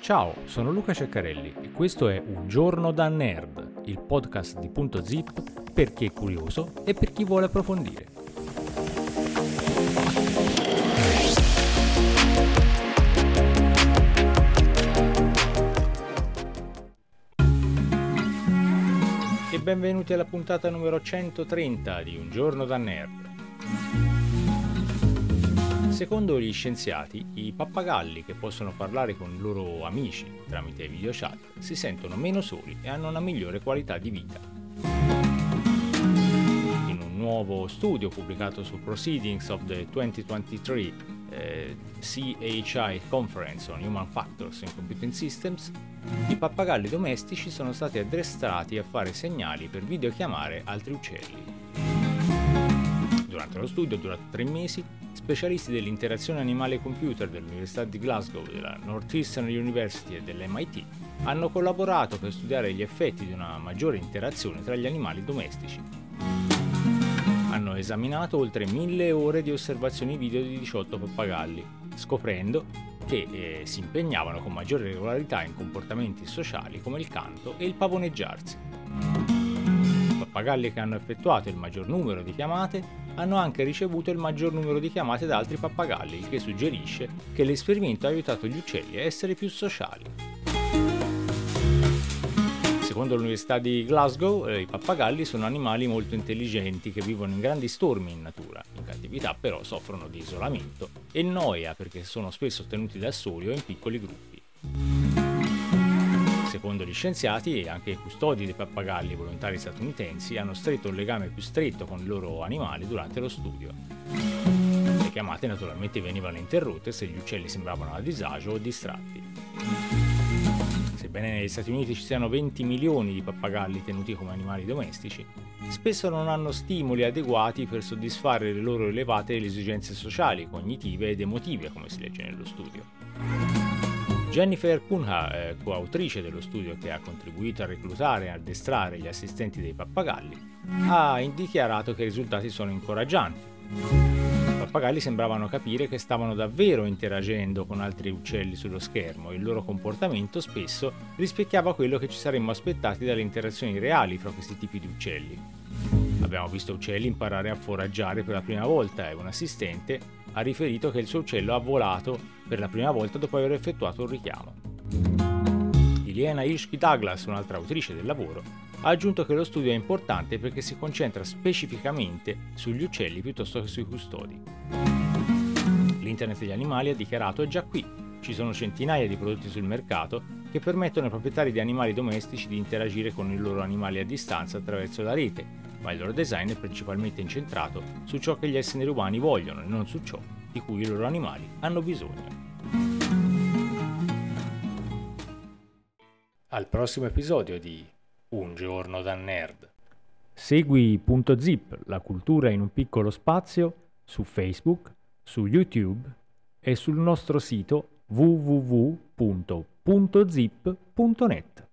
Ciao, sono Luca Ceccarelli e questo è Un giorno da nerd, il podcast di Punto Zip per chi è curioso e per chi vuole approfondire. E benvenuti alla puntata numero 130 di Un giorno da nerd. Secondo gli scienziati, i pappagalli che possono parlare con i loro amici tramite video chat si sentono meno soli e hanno una migliore qualità di vita. In un nuovo studio pubblicato su Proceedings of the 2023 eh, CHI Conference on Human Factors in Computing Systems, i pappagalli domestici sono stati addestrati a fare segnali per videochiamare altri uccelli. Durante lo studio, durato tre mesi, specialisti dell'interazione animale-computer dell'Università di Glasgow, della Northeastern University e dell'MIT hanno collaborato per studiare gli effetti di una maggiore interazione tra gli animali domestici. Hanno esaminato oltre mille ore di osservazioni video di 18 pappagalli, scoprendo che eh, si impegnavano con maggiore regolarità in comportamenti sociali come il canto e il pavoneggiarsi. I pappagalli che hanno effettuato il maggior numero di chiamate hanno anche ricevuto il maggior numero di chiamate da altri pappagalli, il che suggerisce che l'esperimento ha aiutato gli uccelli a essere più sociali. Secondo l'Università di Glasgow, eh, i pappagalli sono animali molto intelligenti che vivono in grandi stormi in natura. In cattività però soffrono di isolamento e noia perché sono spesso tenuti da soli o in piccoli gruppi. Secondo gli scienziati, anche i custodi dei pappagalli volontari statunitensi hanno stretto un legame più stretto con i loro animali durante lo studio. Le chiamate naturalmente venivano interrotte se gli uccelli sembravano a disagio o distratti. Sebbene negli Stati Uniti ci siano 20 milioni di pappagalli tenuti come animali domestici, spesso non hanno stimoli adeguati per soddisfare le loro elevate esigenze sociali, cognitive ed emotive, come si legge nello studio. Jennifer Cunha, eh, coautrice dello studio che ha contribuito a reclutare e addestrare gli assistenti dei pappagalli, ha dichiarato che i risultati sono incoraggianti. I pappagalli sembravano capire che stavano davvero interagendo con altri uccelli sullo schermo e il loro comportamento spesso rispecchiava quello che ci saremmo aspettati dalle interazioni reali fra questi tipi di uccelli. Abbiamo visto uccelli imparare a foraggiare per la prima volta e un assistente ha riferito che il suo uccello ha volato per la prima volta dopo aver effettuato un richiamo. Iliana Ishki Douglas, un'altra autrice del lavoro, ha aggiunto che lo studio è importante perché si concentra specificamente sugli uccelli piuttosto che sui custodi. L'Internet degli animali ha dichiarato è già qui, ci sono centinaia di prodotti sul mercato che permettono ai proprietari di animali domestici di interagire con i loro animali a distanza attraverso la rete ma il loro design è principalmente incentrato su ciò che gli esseri umani vogliono e non su ciò di cui i loro animali hanno bisogno. Al prossimo episodio di Un giorno da nerd. Segui Punto Zip, la cultura in un piccolo spazio, su Facebook, su YouTube e sul nostro sito www.puntozip.net.